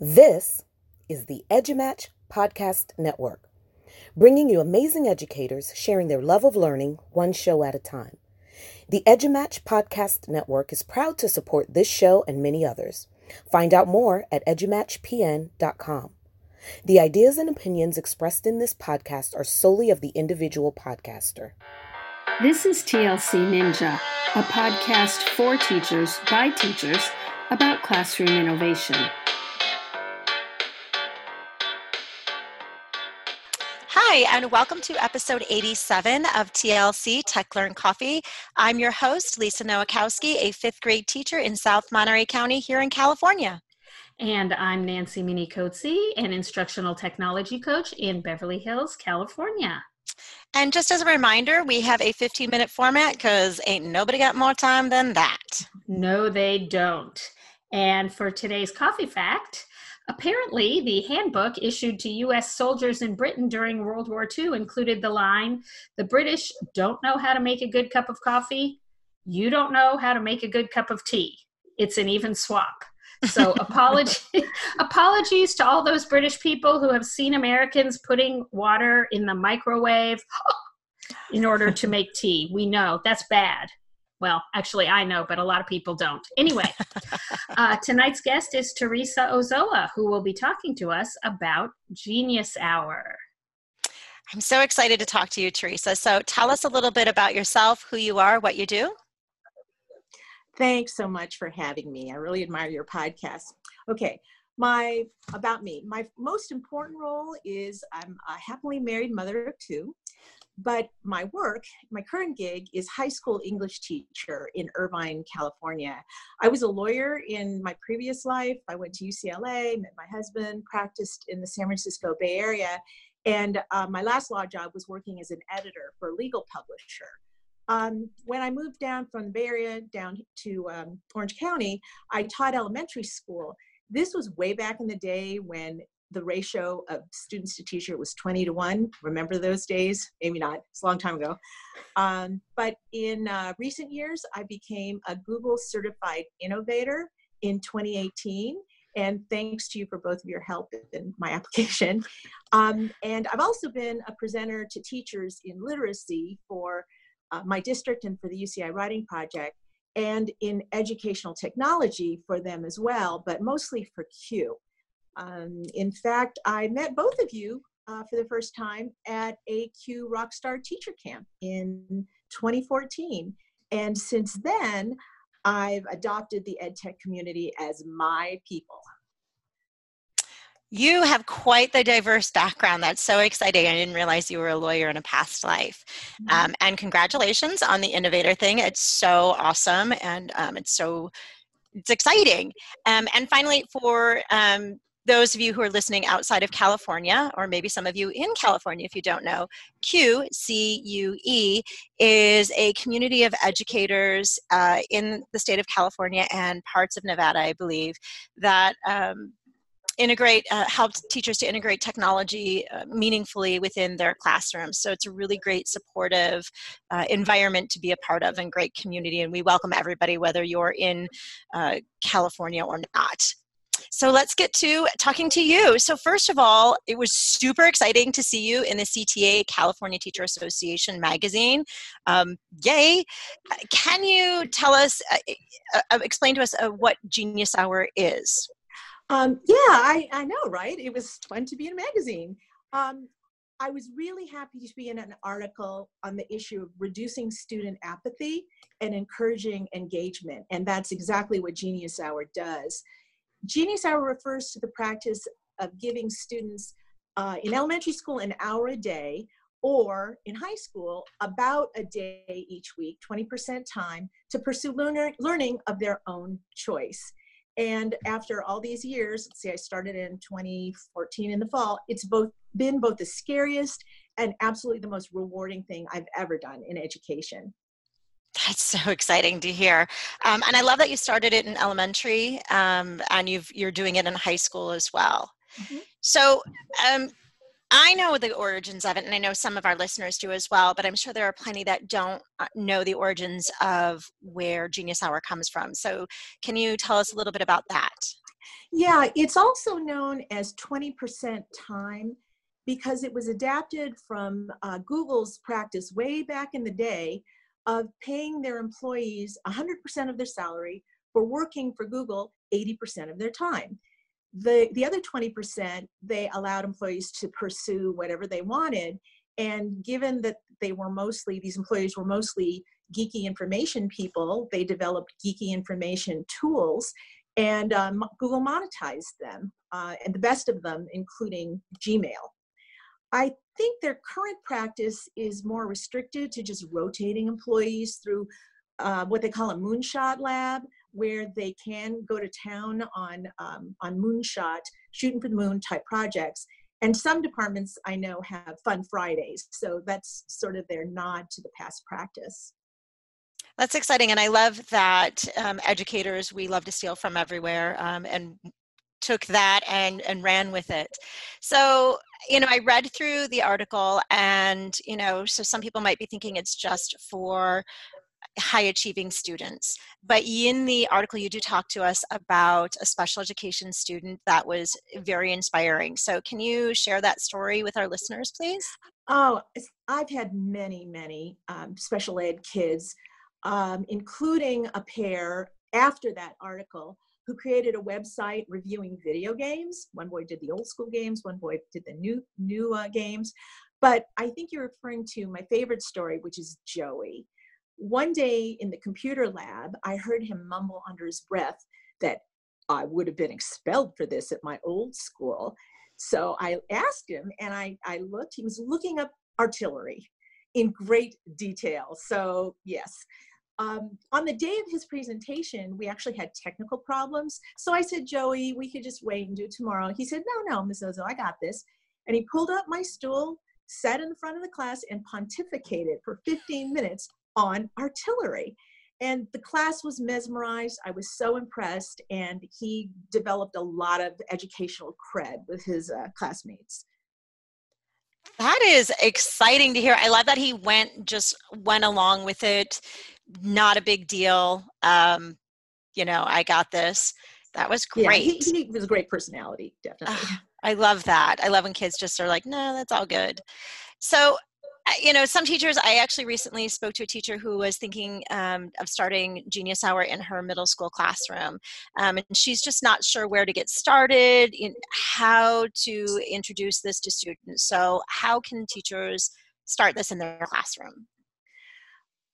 This is the EduMatch Podcast Network, bringing you amazing educators sharing their love of learning one show at a time. The EduMatch Podcast Network is proud to support this show and many others. Find out more at edumatchpn.com. The ideas and opinions expressed in this podcast are solely of the individual podcaster. This is TLC Ninja, a podcast for teachers by teachers about classroom innovation. Hi, and welcome to episode 87 of TLC Tech Learn Coffee. I'm your host, Lisa Nowakowski, a fifth grade teacher in South Monterey County here in California. And I'm Nancy Minicozzi, an instructional technology coach in Beverly Hills, California. And just as a reminder, we have a 15 minute format because ain't nobody got more time than that. No, they don't. And for today's coffee fact, Apparently, the handbook issued to U.S. soldiers in Britain during World War II included the line The British don't know how to make a good cup of coffee. You don't know how to make a good cup of tea. It's an even swap. So, apology, apologies to all those British people who have seen Americans putting water in the microwave in order to make tea. We know that's bad. Well, actually, I know, but a lot of people don't. Anyway, uh, tonight's guest is Teresa Ozoa, who will be talking to us about Genius Hour. I'm so excited to talk to you, Teresa. So tell us a little bit about yourself, who you are, what you do. Thanks so much for having me. I really admire your podcast. Okay, my about me. My most important role is I'm a happily married mother of two. But my work, my current gig is high school English teacher in Irvine, California. I was a lawyer in my previous life. I went to UCLA, met my husband, practiced in the San Francisco Bay Area. And uh, my last law job was working as an editor for a legal publisher. Um, when I moved down from the Bay Area down to um, Orange County, I taught elementary school. This was way back in the day when the ratio of students to teacher was 20 to 1 remember those days? Maybe not. It's a long time ago. Um, but in uh, recent years i became a google certified innovator in 2018 and thanks to you for both of your help in my application. Um, and i've also been a presenter to teachers in literacy for uh, my district and for the uci writing project. And in educational technology for them as well but mostly for CUE um, in fact, I met both of you uh, for the first time at a CUE Rockstar Teacher Camp in 2014. And since then, I've adopted the EdTech community as my people. You have quite the diverse background. That's so exciting. I didn't realize you were a lawyer in a past life. Mm-hmm. Um, and congratulations on the innovator thing. It's so awesome and um, it's so it's exciting. Um, and finally, for um, those of you who are listening outside of California, or maybe some of you in California if you don't know, CUE, C U E, is a community of educators uh, in the state of California and parts of Nevada, I believe, that um, integrate uh, teachers to integrate technology uh, meaningfully within their classrooms. So it's a really great supportive uh, environment to be a part of and great community and we welcome everybody whether you're in uh, california or not so let's get to talking to you. So, first of all, it was super exciting to see you in the CTA California Teacher Association magazine. Um, yay! Can you tell us, uh, uh, uh explain to us uh, what Genius Hour is? Um, yeah, I, I know, right? It was fun to be in a magazine. Um, I was really happy to be in an article on the issue of reducing student apathy and encouraging engagement. And that's exactly what Genius Hour does. Genius Hour refers to the practice of giving students uh, in elementary school an hour a day or in high school about a day each week 20% time to pursue learner, learning of their own choice. And after all these years let's see i started in 2014 in the fall it's both been both the scariest and absolutely the most rewarding thing i've ever done in education that's so exciting to hear. Um, and I love that you started it in elementary um, and you've, you're doing it in high school as well. Mm-hmm. So um, I know the origins of it, and I know some of our listeners do as well, but I'm sure there are plenty that don't uh, know the origins of where Genius Hour comes from. So can you tell us a little bit about that? Yeah, it's also known as 20% time because it was adapted from uh, Google's practice way back in the day of paying their employees 100% of their salary for working for Google 80% of their time. The, the other 20%, they allowed employees to pursue whatever they wanted. And given that they were mostly, these employees were mostly geeky information people, they developed geeky information tools and um, Google monetized them, uh, and the best of them, including Gmail. I think their current practice is more restricted to just rotating employees through uh, what they call a moonshot lab, where they can go to town on um, on moonshot, shooting for the moon type projects. And some departments I know have fun Fridays, so that's sort of their nod to the past practice. That's exciting. And I love that um, educators, we love to steal from everywhere um, and took that and and ran with it. So you know i read through the article and you know so some people might be thinking it's just for high achieving students but in the article you do talk to us about a special education student that was very inspiring. So can you share that story with our listeners please? Oh i've had many many um, special ed kids um, including a pair after that article who created a website reviewing video games. One boy did the old school games, one boy did the new new uh, games. But I think you're referring to my favorite story, which is Joey. One day in the computer lab, I heard him mumble under his breath that I would have been expelled for this at my old school. So I asked him and I, I looked, he was looking up artillery in great detail. So, yes, um, on the day of his presentation, we actually had technical problems. So I said, Joey, we could just wait and do it tomorrow. He said, no, no, Miss Ozo, I got this. And he pulled up my stool, sat in the front of the class, and pontificated for 15 minutes on artillery. And the class was mesmerized. I was so impressed. And he developed a lot of educational cred with his uh, classmates. That is exciting to hear. I love that he went just went along with it not a big deal. Um, you know, I got this. That was great. Yeah, he, he was a great personality, definitely. Uh, I love that. I love when kids just are like, no, that's all good. So, you know, some teachers, I actually recently spoke to a teacher who was thinking um, of starting Genius Hour in her middle school classroom. Um, and she's just not sure where to get started, in how to introduce this to students. So, how can teachers start this in their classroom?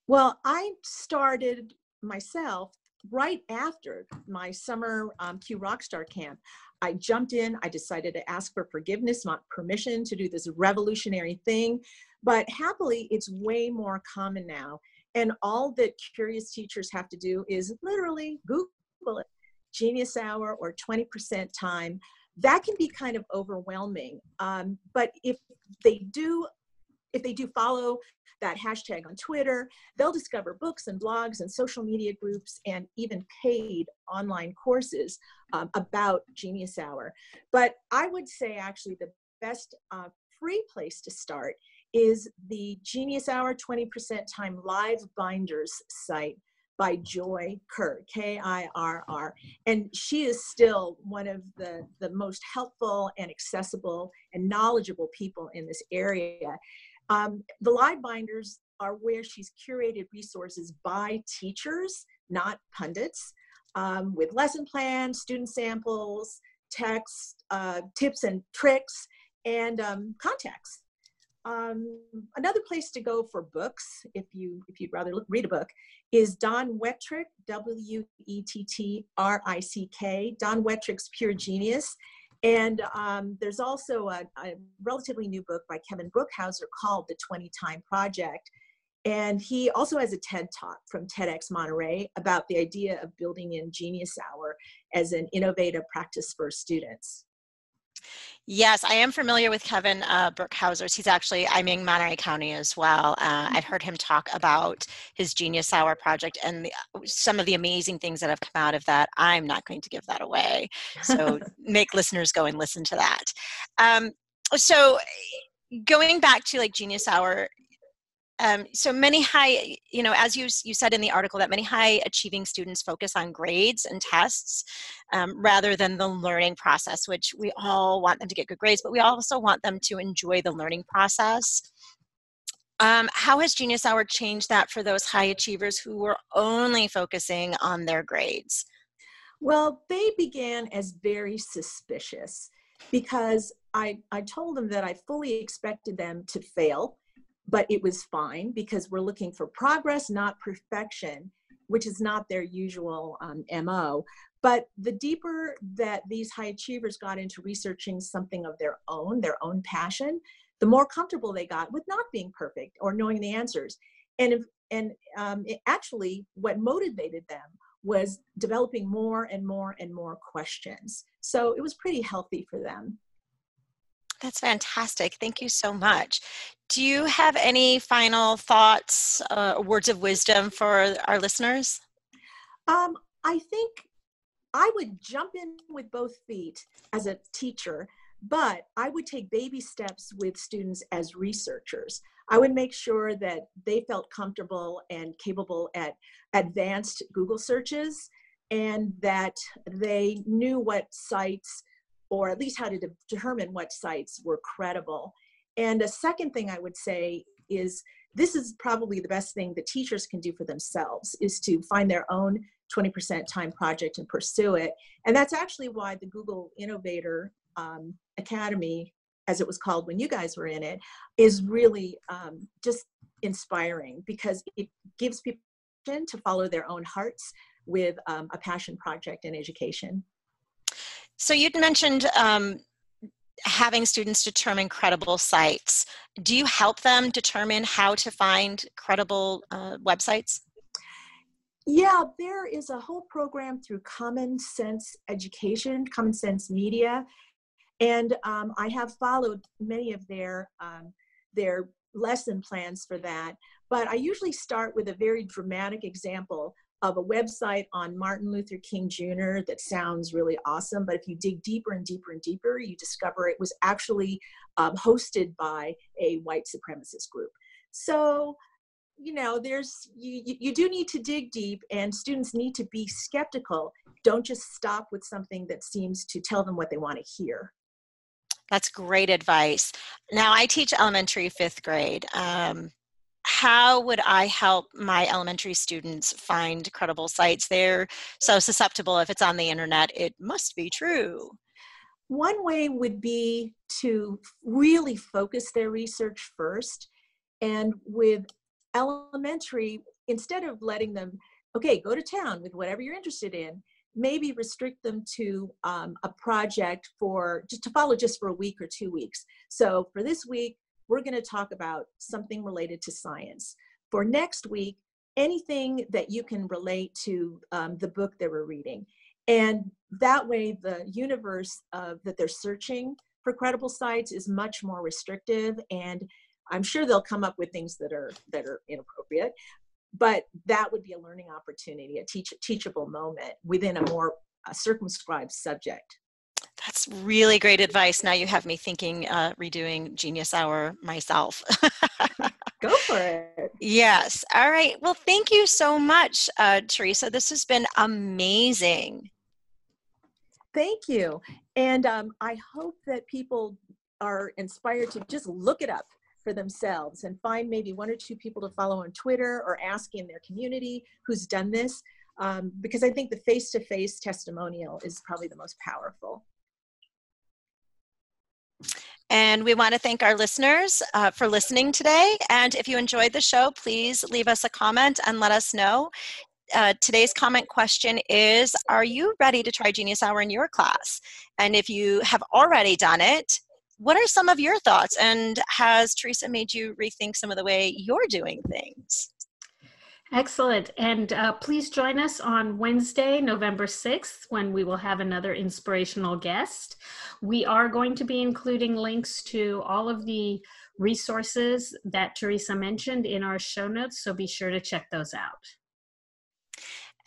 Well, I started myself right after my summer um, CUE Rockstar camp. I jumped in, I decided to ask for forgiveness, not permission to do this revolutionary thing. But happily, it's way more common now. And all that curious teachers have to do is literally Google it Genius Hour or 20% time. That can be kind of overwhelming. Um, but if they do if they do follow that hashtag on Twitter, they'll discover books and blogs and social media groups and even paid online courses um, about Genius Hour. But I would say actually the best uh, free place to start is the Genius Hour 20% Time Live Binders site by Joy Kirr, K-I-R-R. And she is still one of the, the most helpful and accessible and knowledgeable people in this area. Um, the live binders are where she's curated resources by teachers, not pundits, um, with lesson plans, student samples, text, uh, tips and tricks, and um, contacts. Um, another place to go for books, if you if you'd rather look, read a book, is Don Wettrick, W E T T R I C K. Don Wettrick's Pure Genius, and um, there's also a, a, relatively new book by Kevin Brookhouser called The 20 Time Project. And he also has a TED talk from TEDx Monterey about the idea of building in Genius Hour as an innovative practice for students. Yes, I am familiar with Kevin uh, He's actually, I'm in Monterey County as well. Uh, I've heard him talk about his Genius Hour project and the, some of the amazing things that have come out of that. I'm not going to give that away. So make listeners go and listen to that. Um, so going back to like Genius Hour, um, so many high you know as you you said in the article that many high achieving students focus on grades and tests um, rather than the learning process which we all want them to get good grades but we also want them to enjoy the learning process. Um, how has genius hour changed that for those high achievers who were only focusing on their grades? Well they began as very suspicious because I, I told them that i fully expected them to fail but it was fine because we're looking for progress, not perfection, which is not their usual um, MO. But the deeper that these high achievers got into researching something of their own, their own passion, the more comfortable they got with not being perfect or knowing the answers. And, if, and um, it actually, what motivated them was developing more and more and more questions. So it was pretty healthy for them. That's fantastic. Thank you so much. Do you have any final thoughts, uh, words of wisdom for our listeners? Um, I think I would jump in with both feet as a teacher, but I would take baby steps with students as researchers. I would make sure that they felt comfortable and capable at advanced Google searches and that they knew what sites or at least how to de- determine what sites were credible. And a second thing I would say is this is probably the best thing the teachers can do for themselves is to find their own 20% time project and pursue it. And that's actually why the Google Innovator um, Academy, as it was called when you guys were in it, is really um, just inspiring because it gives people to follow their own hearts with um, a passion project in education. So you'd mentioned um, having students determine credible sites. Do you help them determine how to find credible uh, websites? Yeah, there is a whole program through Common Sense Education, Common Sense Media, and um, I have followed many of their um, their lesson plans for that. But I usually start with a very dramatic example of a website on Martin Luther King Jr. that sounds really awesome, but if you dig deeper and deeper and deeper, you discover it was actually um, hosted by a white supremacist group. So, you know, there's you, you do need to dig deep, and students need to be skeptical. Don't just stop with something that seems to tell them what they want to hear. That's great advice. Now, I teach elementary fifth grade. Um, how would I help my elementary students find credible sites? They're so susceptible. If it's on the internet, it must be true. One way would be to really focus their research first. And with elementary, instead of letting them, okay, go to town with whatever you're interested in, maybe restrict them to um, a project for just to follow just for a week or two weeks. So for this week, we're going to talk about something related to science. For next week, anything that you can relate to um, the book that we're reading. And that way, the universe uh, that they're searching for credible sites is much more restrictive. And I'm sure they'll come up with things that are that are inappropriate, but that would be a learning opportunity, a teach, teachable moment within a more uh, circumscribed subject. That's really great advice. Now you have me thinking uh, redoing Genius Hour myself. Go for it. Yes. All right. Well, thank you so much, uh, Teresa. This has been amazing. Thank you. And um, I hope that people are inspired to just look it up for themselves and find maybe one or two people to follow on Twitter or ask in their community who's done this. Um, because I think the face to face testimonial is probably the most powerful. And we want to thank our listeners uh, for listening today. And if you enjoyed the show, please leave us a comment and let us know. Uh, today's comment question is Are you ready to try Genius Hour in your class? And if you have already done it, what are some of your thoughts? And has Teresa made you rethink some of the way you're doing things? Excellent. And uh, please join us on Wednesday, November 6th, when we will have another inspirational guest. We are going to be including links to all of the resources that Teresa mentioned in our show notes, so be sure to check those out.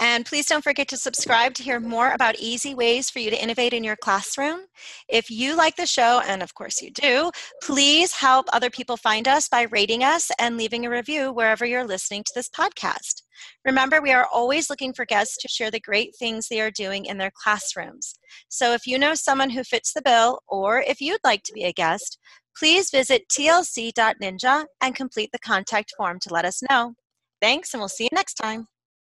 And please don't forget to subscribe to hear more about easy ways for you to innovate in your classroom. If you like the show, and of course you do, please help other people find us by rating us and leaving a review wherever you're listening to this podcast. Remember, we are always looking for guests to share the great things they are doing in their classrooms. So if you know someone who fits the bill, or if you'd like to be a guest, please visit tlc.ninja and complete the contact form to let us know. Thanks, and we'll see you next time.